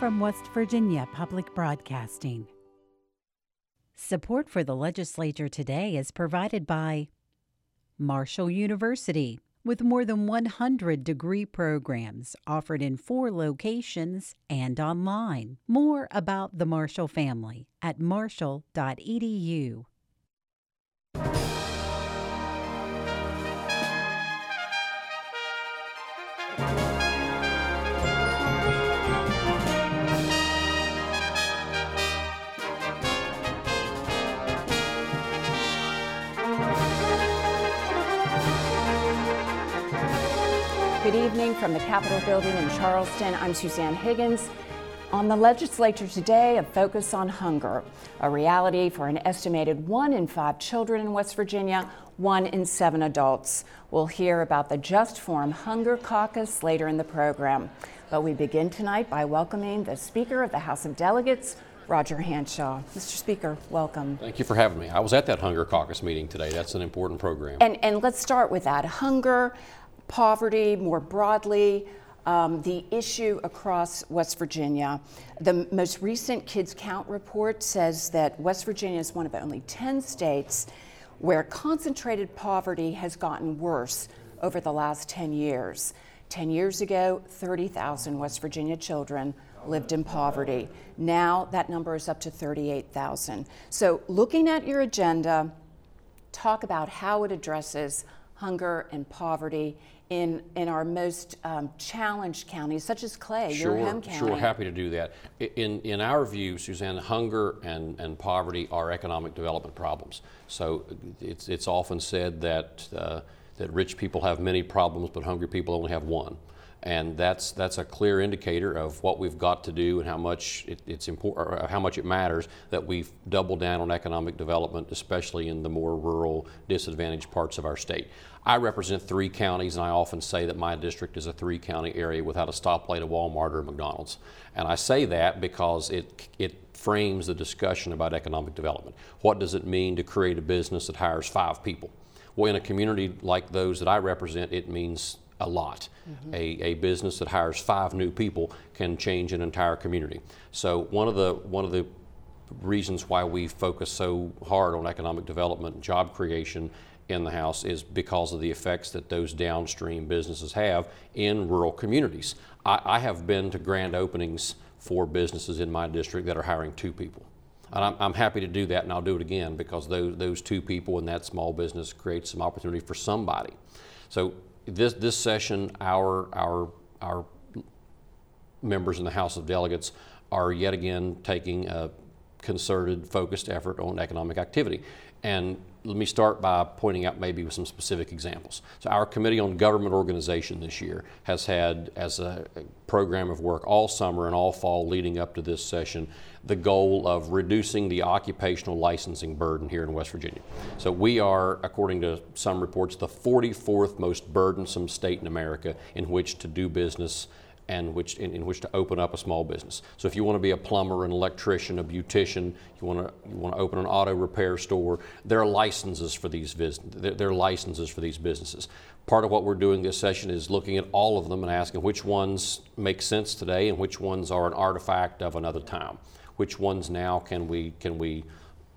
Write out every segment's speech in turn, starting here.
from West Virginia Public Broadcasting. Support for the legislature today is provided by Marshall University, with more than 100 degree programs offered in four locations and online. More about the Marshall family at marshall.edu. From the Capitol building in Charleston. I'm Suzanne Higgins. On the legislature today, a focus on hunger, a reality for an estimated one in five children in West Virginia, one in seven adults. We'll hear about the Just Form Hunger Caucus later in the program. But we begin tonight by welcoming the Speaker of the House of Delegates, Roger Hanshaw. Mr. Speaker, welcome. Thank you for having me. I was at that Hunger Caucus meeting today. That's an important program. And, and let's start with that hunger, poverty more broadly, um, the issue across West Virginia. The most recent Kids Count report says that West Virginia is one of only 10 states where concentrated poverty has gotten worse over the last 10 years. 10 years ago, 30,000 West Virginia children lived in poverty. Now that number is up to 38,000. So, looking at your agenda, talk about how it addresses hunger and poverty in, in our most um, challenged counties, such as Clay, sure, your home county. Sure, happy to do that. In, in our view, Suzanne, hunger and, and poverty are economic development problems. So it's, it's often said that, uh, that rich people have many problems, but hungry people only have one. And that's, that's a clear indicator of what we've got to do and how much it, it's important, how much it matters that we double down on economic development, especially in the more rural, disadvantaged parts of our state. I represent three counties, and I often say that my district is a three county area without a stoplight, a Walmart, or McDonald's. And I say that because it, it frames the discussion about economic development. What does it mean to create a business that hires five people? Well, in a community like those that I represent, it means a lot. Mm-hmm. A, a business that hires five new people can change an entire community. So one of the one of the reasons why we focus so hard on economic development and job creation in the House is because of the effects that those downstream businesses have in rural communities. I, I have been to grand openings for businesses in my district that are hiring two people. And I'm, I'm, happy to do that, and I'll do it again because those, those two people in that small business create some opportunity for somebody. So this, this session, our, our, our members in the House of Delegates are yet again taking a concerted, focused effort on economic activity. And let me start by pointing out maybe with some specific examples. So, our Committee on Government Organization this year has had as a program of work all summer and all fall leading up to this session the goal of reducing the occupational licensing burden here in West Virginia. So, we are, according to some reports, the 44th most burdensome state in America in which to do business and which in, in, which to open up a small business. So if you want to be a plumber, an electrician, a beautician, you want to you want to open an auto repair store, there are licenses for these vis- there are licenses for these businesses. Part of what we're doing this session is looking at all of them and asking which ones make sense today and which ones are an artifact of another time. Which ones now can we can we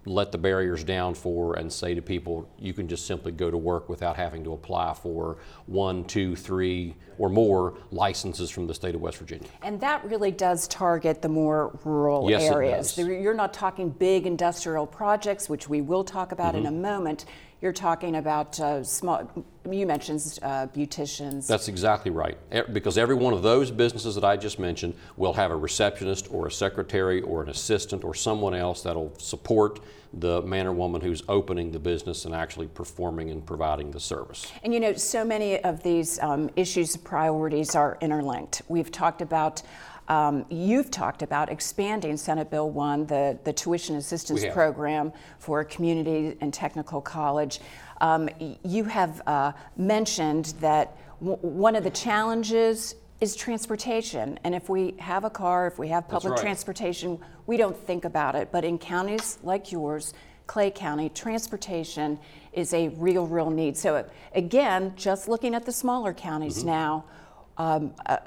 let the barriers down for and say to people, you can just simply go to work without having to apply for one, two, three, or more licenses from the state of West Virginia. And that really does target the more rural yes, areas. You're not talking big industrial projects, which we will talk about mm-hmm. in a moment. You're talking about uh, small, you mentioned uh, beauticians. That's exactly right. Because every one of those businesses that I just mentioned will have a receptionist or a secretary or an assistant or someone else that'll support the man or woman who's opening the business and actually performing and providing the service. And you know, so many of these um, issues and priorities are interlinked. We've talked about um, you've talked about expanding Senate Bill 1, the, the tuition assistance program for community and technical college. Um, you have uh, mentioned that w- one of the challenges is transportation. And if we have a car, if we have public right. transportation, we don't think about it. But in counties like yours, Clay County, transportation is a real, real need. So, again, just looking at the smaller counties mm-hmm. now, um, uh,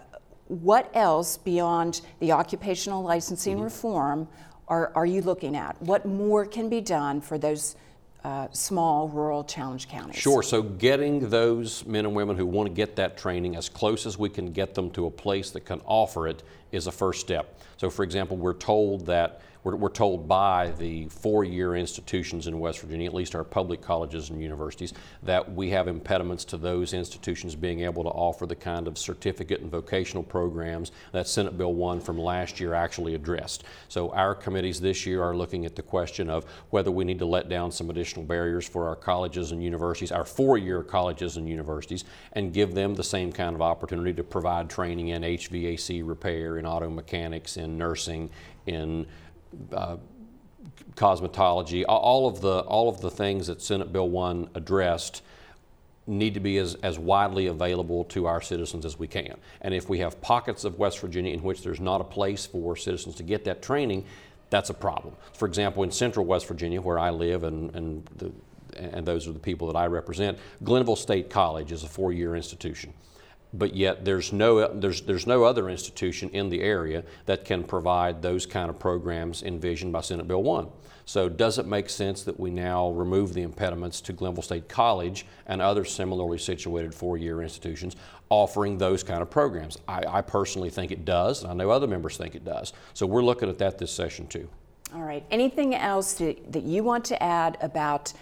what else beyond the occupational licensing mm-hmm. reform are, are you looking at? What more can be done for those uh, small rural challenge counties? Sure. So, getting those men and women who want to get that training as close as we can get them to a place that can offer it is a first step. So, for example, we're told that we're, we're told by the four-year institutions in West Virginia, at least our public colleges and universities, that we have impediments to those institutions being able to offer the kind of certificate and vocational programs that Senate Bill 1 from last year actually addressed. So our committees this year are looking at the question of whether we need to let down some additional barriers for our colleges and universities, our four-year colleges and universities, and give them the same kind of opportunity to provide training in HVAC repair, in auto mechanics, in nursing, in uh, cosmetology, all of the all of the things that Senate Bill 1 addressed need to be as, as widely available to our citizens as we can. And if we have pockets of West Virginia in which there's not a place for citizens to get that training, that's a problem. For example, in central West Virginia, where I live and, and, the, and those are the people that I represent, Glenville State College is a four year institution but yet there's no, there's, there's no other institution in the area that can provide those kind of programs envisioned by Senate Bill 1. So does it make sense that we now remove the impediments to Glenville State College and other similarly situated four-year institutions offering those kind of programs? I, I personally think it does, and I know other members think it does. So we're looking at that this session too. All right. Anything else that, that you want to add about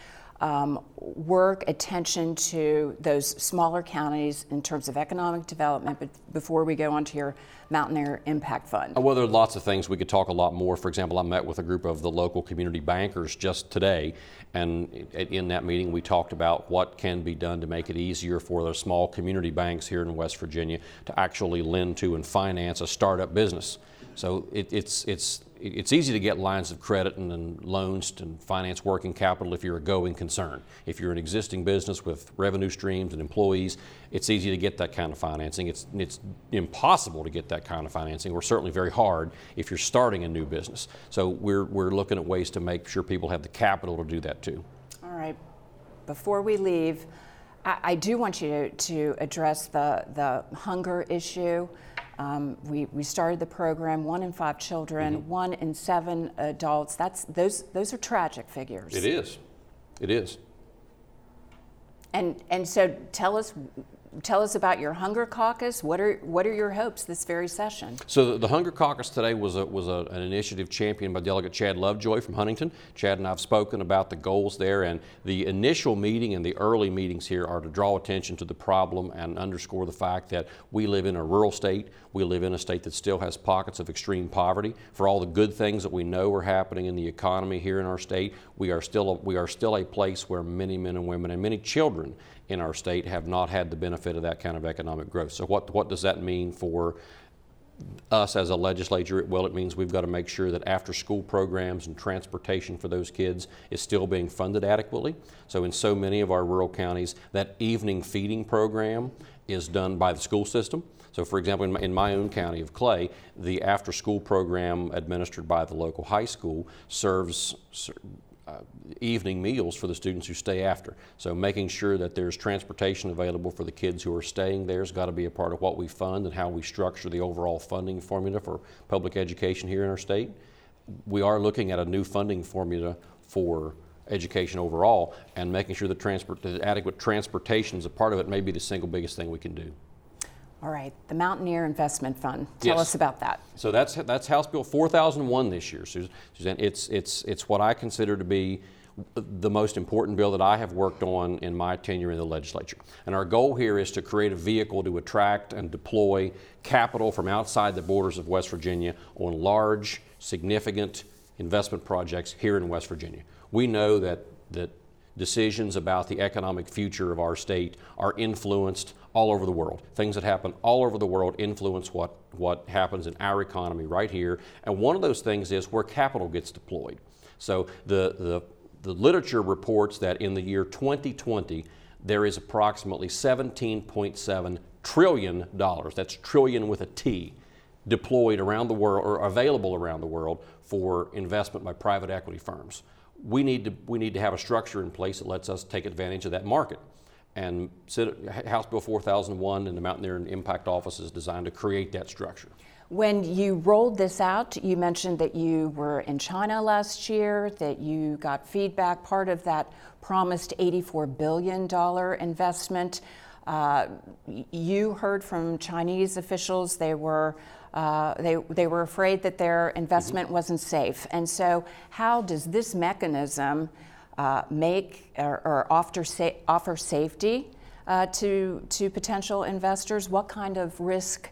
um, work attention to those smaller counties in terms of economic development but before we go on to your Mountaineer Impact Fund? Uh, well, there are lots of things we could talk a lot more. For example, I met with a group of the local community bankers just today, and in that meeting, we talked about what can be done to make it easier for the small community banks here in West Virginia to actually lend to and finance a startup business. So it, it's, it's it's easy to get lines of credit and, and, loans and finance working capital if you're a going concern. If you're an existing business with revenue streams and employees, it's easy to get that kind of financing. It's, it's impossible to get that kind of financing, or certainly very hard if you're starting a new business. So we're, we're looking at ways to make sure people have the capital to do that too. All right. Before we leave, I, I do want you to, to address the, the hunger issue. Um, we, we started the program, one in five children, mm-hmm. one in seven adults. That's, those, those are tragic figures. It is. It is. And, and so tell us tell us about your Hunger Caucus. What are what are your hopes this very session? So the, the Hunger Caucus today was a, was a, an initiative championed by Delegate Chad Lovejoy from Huntington. Chad and I have spoken about the goals there, and the initial meeting and the early meetings here are to draw attention to the problem and underscore the fact that we live in a rural state. We live in a state that still has pockets of extreme poverty. For all the good things that we know are happening in the economy here in our state, we are still a, we are still a place where many men and women and many children in our state have not had the benefit of that kind of economic growth. So, what, what does that mean for us as a legislature? Well, it means we've got to make sure that after school programs and transportation for those kids is still being funded adequately. So, in so many of our rural counties, that evening feeding program is done by the school system. So, for example, in my, in my, own county of Clay, the after school program administered by the local high school serves uh, evening meals for the students who stay after. So making sure that there's transportation available for the kids who are staying there has got to be a part of what we fund and how we structure the overall funding formula for public education here in our state. We are looking at a new funding formula for education overall and making sure transport, that adequate transportation is a part of it may be the single biggest thing we can do. All right, the Mountaineer Investment Fund. Tell yes. us about that. So that's that's House Bill 4001 this year, Suzanne. It's it's it's what I consider to be the most important bill that I have worked on in my tenure in the legislature. And our goal here is to create a vehicle to attract and deploy capital from outside the borders of West Virginia on large, significant investment projects here in West Virginia. We know that that decisions about the economic future of our state are influenced all over the world. Things that happen all over the world influence what, what happens in our economy right here. And one of those things is where capital gets deployed. So the, the, the literature reports that in the year 2020, there is approximately $17.7 trillion, that's trillion with a T, deployed around the world or available around the world for investment by private equity firms. We need to, we need to have a structure in place that lets us take advantage of that market. And House Bill 4001 and the Mountaineer and Impact Office is designed to create that structure. When you rolled this out, you mentioned that you were in China last year, that you got feedback, part of that promised $84 billion investment. Uh, you heard from Chinese officials they were uh, they, they were afraid that their investment mm-hmm. wasn't safe. And so, how does this mechanism uh, make or, or offer, sa- offer safety uh, to, to potential investors? What kind of risk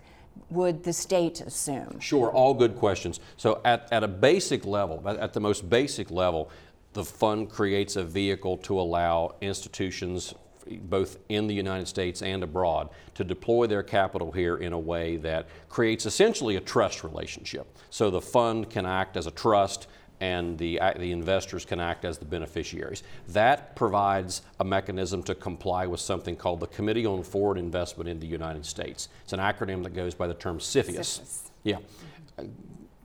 would the state assume? Sure, all good questions. So, at, at a basic level, at the most basic level, the fund creates a vehicle to allow institutions both in the United States and abroad to deploy their capital here in a way that creates essentially a trust relationship. So the fund can act as a trust and the, the investors can act as the beneficiaries. That provides a mechanism to comply with something called the Committee on Foreign Investment in the United States. It's an acronym that goes by the term CFIUS. CFIUS. Yeah.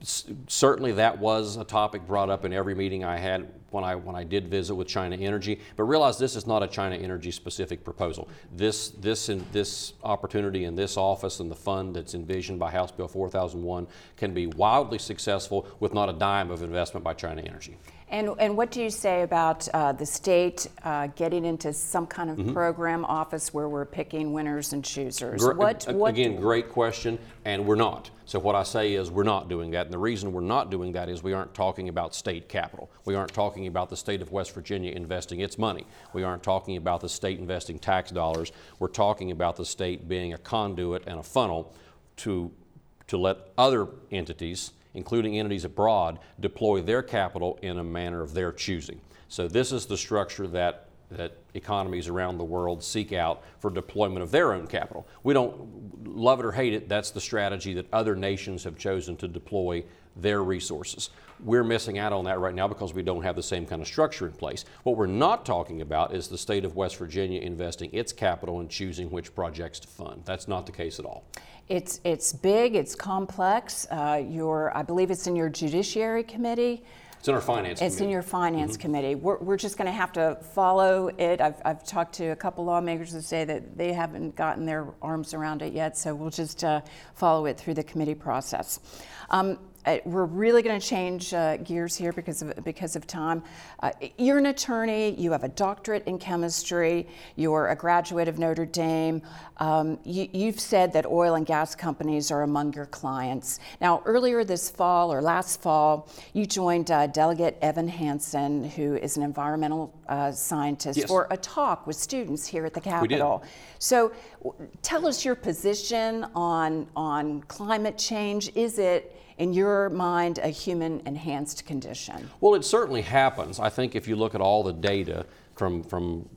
Certainly that was a topic brought up in every meeting I had when I, when I did visit with China Energy, but realize this is not a China Energy specific proposal. This, this, in, this opportunity in this office and the fund that's envisioned by House Bill 4001 can be wildly successful with not a dime of investment by China Energy. And, and what do you say about uh, the state uh, getting into some kind of mm-hmm. program office where we're picking winners and choosers? What, what again, great question, and we're not. So what I say is we're not doing that, and the reason we're not doing that is we aren't talking about state capital. We aren't talking about the state of West Virginia investing its money. We aren't talking about the state investing tax dollars. We're talking about the state being a conduit and a funnel to to let other entities including entities abroad, deploy their capital in a manner of their choosing. So this is the structure that that economies around the world seek out for deployment of their own capital. We don't love it or hate it, that's the strategy that other nations have chosen to deploy their resources. We're missing out on that right now because we don't have the same kind of structure in place. What we're not talking about is the state of West Virginia investing its capital and choosing which projects to fund. That's not the case at all. It's, it's big, it's complex. Uh, your, I believe it's in your Judiciary Committee. It's in our Finance It's committee. in your Finance mm-hmm. Committee. We're, we're just going to have to follow it. I've, I've talked to a couple lawmakers that say that they haven't gotten their arms around it yet, so we'll just uh, follow it through the committee process. Um, uh, we're really going to change uh, gears here because of, because of time. Uh, you're an attorney, you have a doctorate in chemistry, you're a graduate of Notre Dame. Um, you, have said that oil and gas companies are among your clients. Now, earlier this fall or last fall, you joined uh, Delegate Evan Hansen, who is an environmental uh, scientist, yes. for a talk with students here at the Capitol. So, w- tell us your position on, on climate change. Is it in your mind, a human enhanced condition? Well, it certainly happens. I think if you look at all the data from, from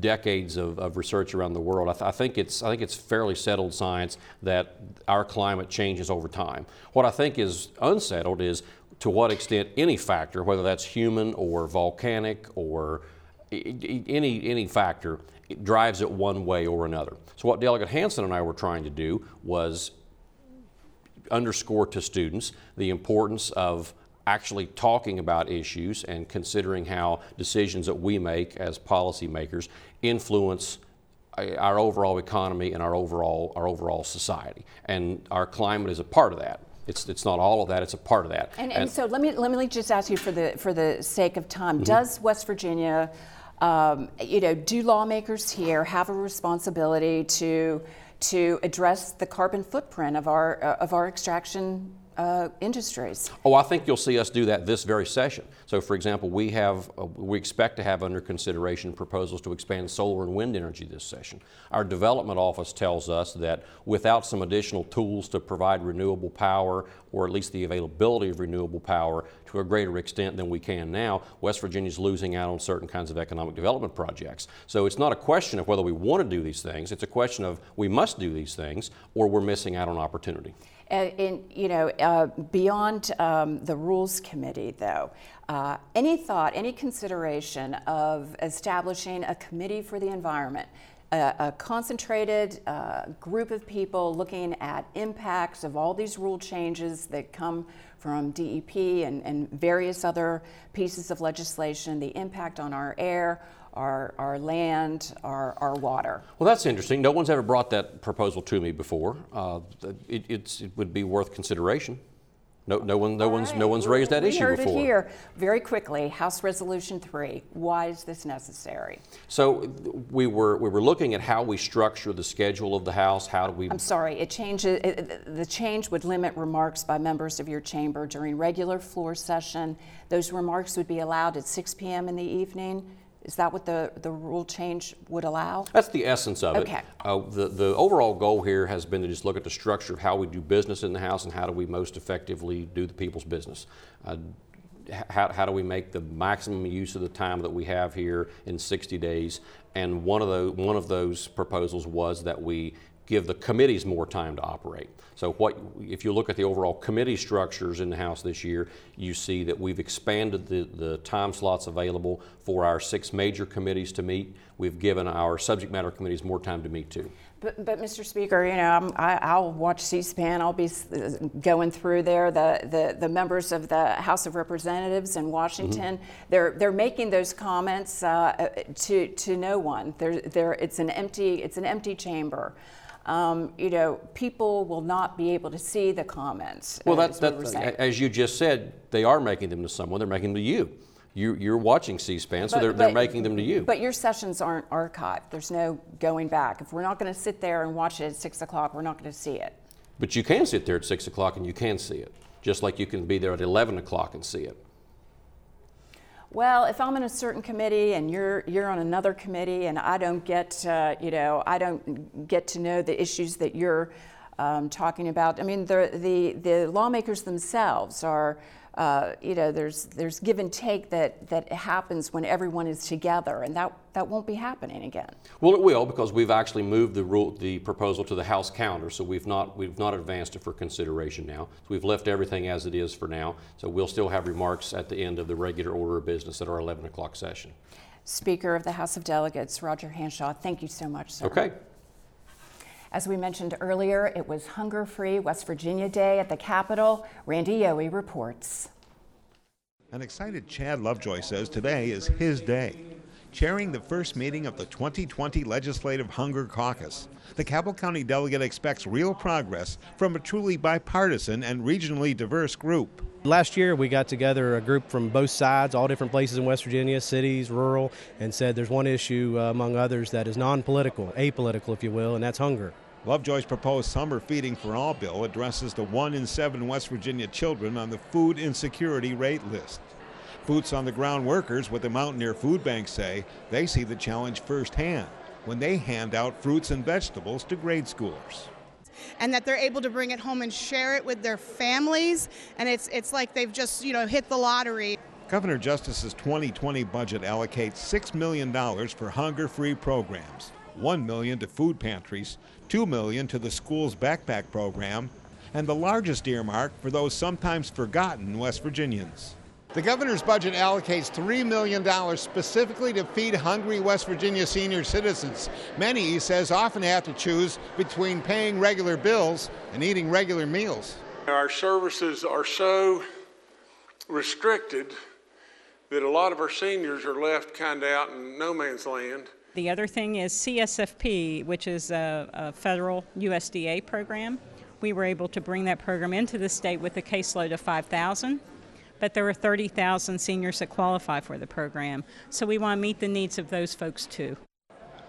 decades of, of research around the world, I, th- I, think it's, I think it's fairly settled science that our climate changes over time. What I think is unsettled is to what extent any factor, whether that's human or volcanic or any, any factor, drives it one way or another. So, what Delegate Hansen and I were trying to do was underscore to students the importance of actually talking about issues and considering how decisions that we make as policymakers influence our overall economy and our overall our overall society. And our climate is a part of that. It's, it's not all of that, it's a part of that. And, and, and so let me, let me just ask you for the, for the sake of time, mm-hmm. does West Virginia, um, you know, do lawmakers here have a responsibility to to address the carbon footprint of our, uh, of our extraction uh, industries. Oh, I think you'll see us do that this very session. So, for example, we have uh, we expect to have under consideration proposals to expand solar and wind energy this session. Our development office tells us that without some additional tools to provide renewable power, or at least the availability of renewable power to a greater extent than we can now, West Virginia is losing out on certain kinds of economic development projects. So it's not a question of whether we want to do these things; it's a question of we must do these things, or we're missing out on opportunity. Uh, in, you know, uh, beyond um, the rules committee, though, uh, any thought, any consideration of establishing a committee for the environment, a, a concentrated uh, group of people looking at impacts of all these rule changes that come from DEP and, and various other pieces of legislation, the impact on our air, our, our land, our, our water. Well, that's interesting. No one's ever brought that proposal to me before. Uh, it, it would be worth consideration. No, no one, no one's, right. no one's raised that we issue heard before. It here very quickly. House Resolution Three. Why is this necessary? So we were we were looking at how we structure the schedule of the House. How do we? I'm sorry. It changes. It, the change would limit remarks by members of your chamber during regular floor session. Those remarks would be allowed at 6 p.m. in the evening. Is that what the, the rule change would allow? That's the essence of okay. it. Uh, the, the overall goal here has been to just look at the structure of how we do business in the House and how do we most effectively do the people's business. Uh, how, how do we make the maximum use of the time that we have here in 60 days? And one of, the, one of those proposals was that we give the committees more time to operate. So what if you look at the overall committee structures in the House this year, you see that we've expanded the, the time slots available for our six major committees to meet. We've given our subject matter committees more time to meet too. But, but Mr. Speaker, you know, I, will watch C-SPAN. I'll be going through there. The, the, the members of the House of Representatives in Washington, mm-hmm. they're, they're making those comments uh, to, to no one. They're, they're, it's, an empty, it's an empty chamber um, you know, people will not be able to see the comments. Well, that's, that's as you just said, they are making them to someone. They're making them to you. You, are watching C-SPAN, so but, they're, but, they're making them to you. But your sessions aren't archived. There's no going back. If we're not going to sit there and watch it at six o'clock, we're not going to see it. But you can sit there at six o'clock and you can see it, just like you can be there at eleven o'clock and see it. Well, if I'm in a certain committee and you're you're on another committee and I don't get uh, you know I don't get to know the issues that you're um, talking about. I mean the the the lawmakers themselves are uh, you know, there's there's give and take that that happens when everyone is together, and that that won't be happening again. Well, it will because we've actually moved the rule, the proposal to the House calendar, so we've not we've not advanced it for consideration now. So we've left everything as it is for now. So we'll still have remarks at the end of the regular order of business at our 11 o'clock session. Speaker of the House of Delegates, Roger Hanshaw, thank you so much, sir. Okay. As we mentioned earlier, it was Hunger Free West Virginia Day at the Capitol. Randy Yohe reports. An excited Chad Lovejoy says today is his day. Chairing the first meeting of the 2020 Legislative Hunger Caucus, the Cabell County delegate expects real progress from a truly bipartisan and regionally diverse group. Last year, we got together a group from both sides, all different places in West Virginia, cities, rural, and said there's one issue, uh, among others, that is non political, apolitical, if you will, and that's hunger. Lovejoy's proposed summer feeding for all bill addresses the one in seven West Virginia children on the food insecurity rate list. Boots on the ground workers with the Mountaineer Food Bank say they see the challenge firsthand when they hand out fruits and vegetables to grade schoolers. And that they're able to bring it home and share it with their families. And it's it's like they've just you know hit the lottery. Governor Justice's 2020 budget allocates $6 million for hunger-free programs 1 million to food pantries 2 million to the school's backpack program, and the largest earmark for those sometimes forgotten West Virginians. The governor's budget allocates $3 million specifically to feed hungry West Virginia senior citizens. Many, he says, often have to choose between paying regular bills and eating regular meals. Our services are so restricted that a lot of our seniors are left kind of out in no man's land. The other thing is CSFP, which is a, a, federal USDA program. We were able to bring that program into the state with a caseload of 5,000, but there are 30,000 seniors that qualify for the program. So we want to meet the needs of those folks too.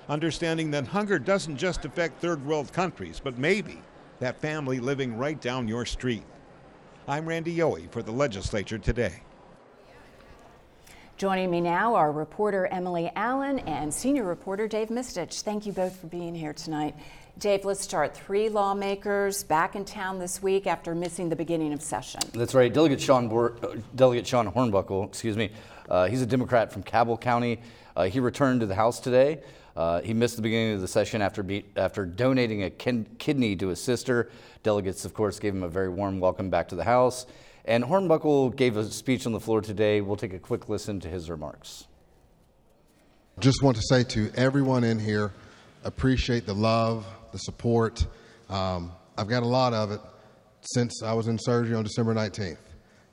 Understanding that hunger doesn't just affect third world countries, but maybe that family living right down your street. I'm Randy Yohe for the legislature today. Joining me now are reporter Emily Allen and senior reporter Dave Mistich. Thank you both for being here tonight. Dave, let's start. Three lawmakers back in town this week after missing the beginning of session. That's right. Delegate Sean, uh, Delegate Sean Hornbuckle, excuse me, uh, he's a Democrat from Cabell County. Uh, he returned to the House today. Uh, he missed the beginning of the session after, be- after donating a kin- kidney to his sister. Delegates, of course, gave him a very warm welcome back to the House. And Hornbuckle gave a speech on the floor today. We'll take a quick listen to his remarks. Just want to say to everyone in here, appreciate the love, the support. Um, I've got a lot of it since I was in surgery on December 19th.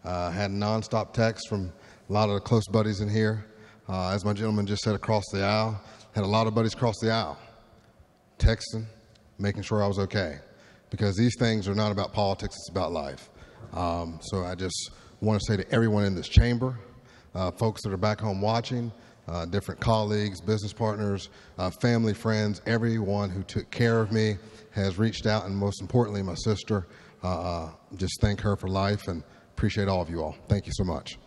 Uh, had nonstop texts from a lot of the close buddies in here. uh, as my gentleman just said, across the aisle. Had a lot of buddies across the aisle, texting, making sure I was okay, because these things are not about politics; it's about life. Um, so I just want to say to everyone in this chamber, uh, folks that are back home watching, uh, different colleagues, business partners, uh, family, friends, everyone who took care of me has reached out, and most importantly, my sister. Uh, uh, just thank her for life and appreciate all of you all. Thank you so much.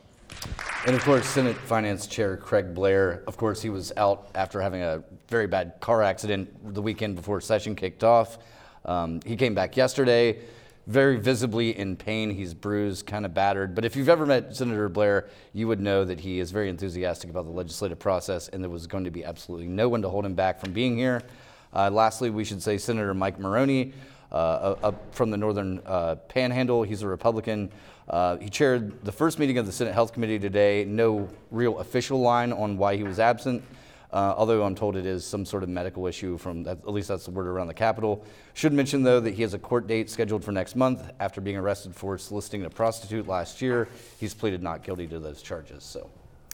And of course, Senate Finance Chair Craig Blair, of course, he was out after having a very bad car accident the weekend before session kicked off. Um, he came back yesterday, very visibly in pain. He's bruised, kind of battered. But if you've ever met Senator Blair, you would know that he is very enthusiastic about the legislative process, and there was going to be absolutely no one to hold him back from being here. Uh, lastly, we should say Senator Mike Maroney uh, from the Northern uh, Panhandle. He's a Republican. Uh, he chaired the first meeting of the Senate Health Committee today. No real official line on why he was absent. Uh, although I'm told it is some sort of medical issue from at least that's the word around the Capitol. Should mention though that he has a court date scheduled for next month after being arrested for soliciting a prostitute last year. He's pleaded not guilty to those charges. So.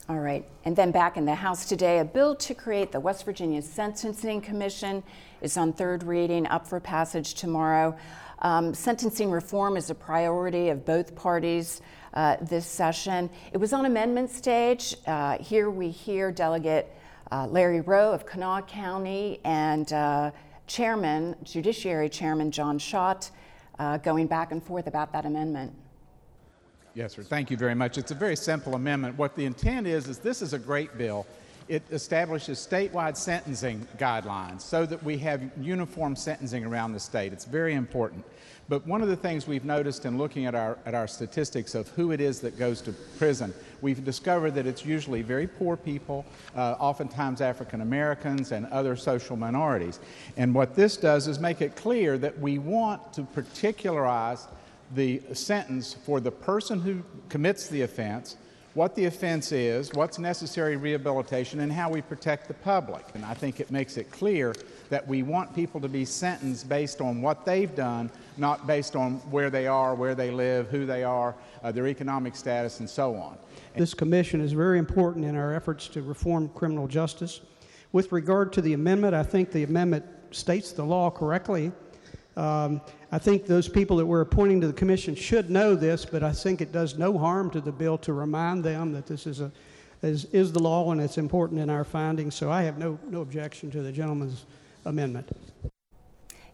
All right. And then back in the House today, a bill to create the West Virginia Sentencing Commission is on third reading, up for passage tomorrow. Um, sentencing reform is a priority of both parties uh, this session. It was on amendment stage. Uh, here we hear Delegate uh, Larry Rowe of Kanawha County and uh, Chairman, Judiciary Chairman John Shott, uh, going back and forth about that amendment. Yes, sir. Thank you very much. It's a very simple amendment. What the intent is, is this is a great bill. It establishes statewide sentencing guidelines so that we have uniform sentencing around the state. It's very important. But one of the things we've noticed in looking at our, at our statistics of who it is that goes to prison, we've discovered that it's usually very poor people, uh, oftentimes African Americans and other social minorities. And what this does is make it clear that we want to particularize the sentence for the person who commits the offense, what the offense is, what's necessary rehabilitation, and how we protect the public. And I think it makes it clear that we want people to be sentenced based on what they've done, not based on where they are, where they live, who they are, uh, their economic status, and so on. This commission is very important in our efforts to reform criminal justice. With regard to the amendment, I think the amendment states the law correctly. Um, I think those people that we're appointing to the commission should know this, but I think it does no harm to the bill to remind them that this is a is, is the law and it's important in our findings. So I have no no objection to the gentleman's amendment.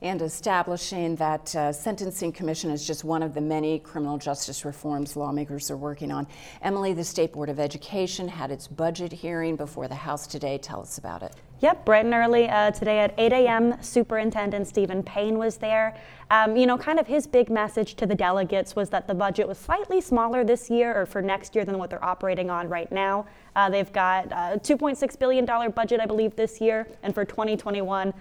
And establishing that uh, sentencing commission is just one of the many criminal justice reforms lawmakers are working on. Emily, the State Board of Education had its budget hearing before the House today. Tell us about it. Yep, bright and early uh, today at 8 a.m. Superintendent Steven Paine was there. Um, you know, kind of his big message to the delegates was that the budget was slightly smaller this year or for next year than what they're operating on right now. Uh, they've got a $2.6 billion budget, I believe, this year, and for 2021,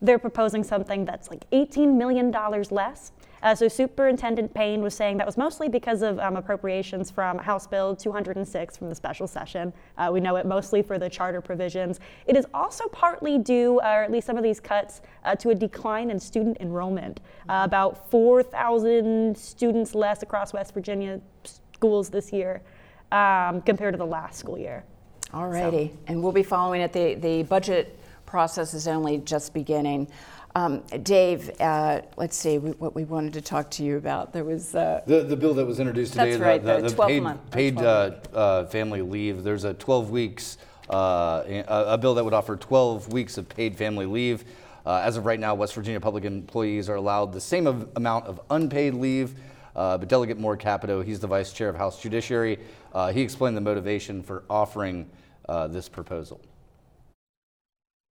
they're proposing something that's like $18 million less. Uh, so Superintendent Paine was saying that was mostly because of um, appropriations from House Bill 206 from the special session. Uh, we know it mostly for the charter provisions. It is also partly due, or at least some of these cuts, uh, to a decline in student enrollment. Uh, about 4,000 students less across West Virginia schools this year um, compared to the last school year. All righty, so. and we'll be following it. The, the budget process is only just beginning. Um, Dave, uh, let's see we, what we wanted to talk to you about. There was uh, the the bill that was introduced today. That's right, the, the, the 12 paid, month, paid uh, uh, family leave. There's a 12 weeks uh, a, a, bill that would offer 12 weeks of paid family leave. Uh, as of right now, West Virginia public employees are allowed the same of, amount of unpaid leave. but Delegate Moore Capito, he's the vice chair of House Judiciary. he explained the motivation for offering this proposal.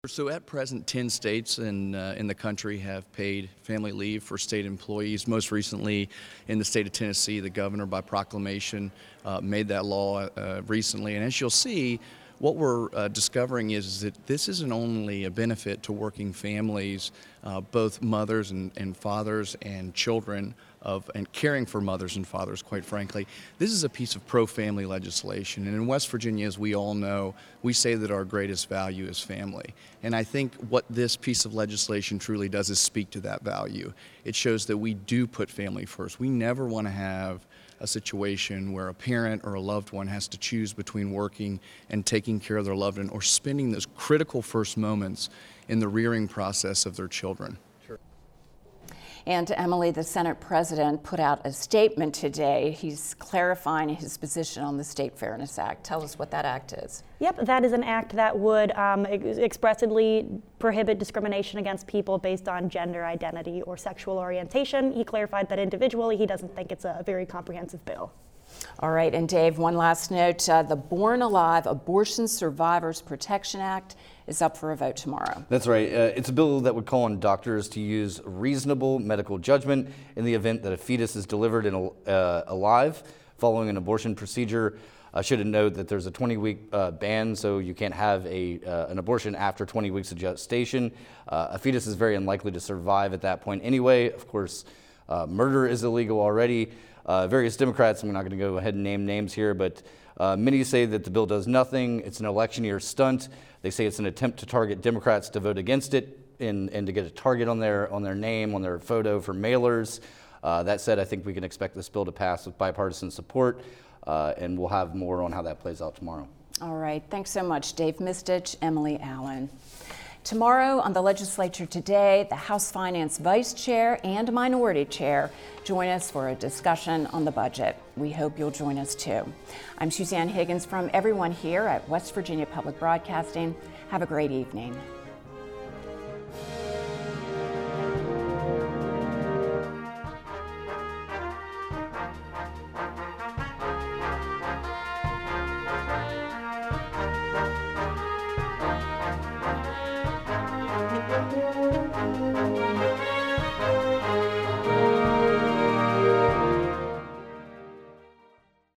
So at present, 10 states in, uh, in the country have paid family leave for state employees. Most recently, in the state of Tennessee, the governor, by proclamation, uh, made that law uh, recently. And as you'll see, what we're uh, discovering is, is, that this isn't only a benefit to working families, uh, both mothers and, and fathers and children of and caring for mothers and fathers, quite frankly. This is a piece of pro family legislation. And in West Virginia, as we all know, we say that our greatest value is family. And I think what this piece of legislation truly does is speak to that value. It shows that we do put family first. We never want to have a situation where a parent or a loved one has to choose between working and taking care of their loved one or spending those critical first moments in the rearing process of their children. And Emily, the Senate president, put out a statement today. He's clarifying his position on the State Fairness Act. Tell us what that act is. Yep, that is an act that would um, ex- expressly prohibit discrimination against people based on gender identity or sexual orientation. He clarified that individually he doesn't think it's a very comprehensive bill. All right, and Dave, one last note. Uh, the Born Alive Abortion Survivors Protection Act is up for a vote tomorrow. That's right. Uh, it's a bill that would call on doctors to use reasonable medical judgment in the event that a fetus is delivered in uh, alive following an abortion procedure. I should note that there's a 20 week uh, ban, so you can't have a, uh, an abortion after 20 weeks of gestation. Uh, a fetus is very unlikely to survive at that point anyway. Of course, uh, murder is illegal already. Uh, various Democrats, I'm not going to go ahead and name names here, but uh, many say that the bill does nothing. It's an election year stunt. They say it's an attempt to target Democrats to vote against it and, and to get a target on their, on their name, on their photo for mailers. Uh, that said, I think we can expect this bill to pass with bipartisan support, uh, and we'll have more on how that plays out tomorrow. All right. Thanks so much, Dave Mistich, Emily Allen. Tomorrow on the legislature today, the House Finance Vice Chair and Minority Chair join us for a discussion on the budget. We hope you'll join us too. I'm Suzanne Higgins from everyone here at West Virginia Public Broadcasting. Have a great evening.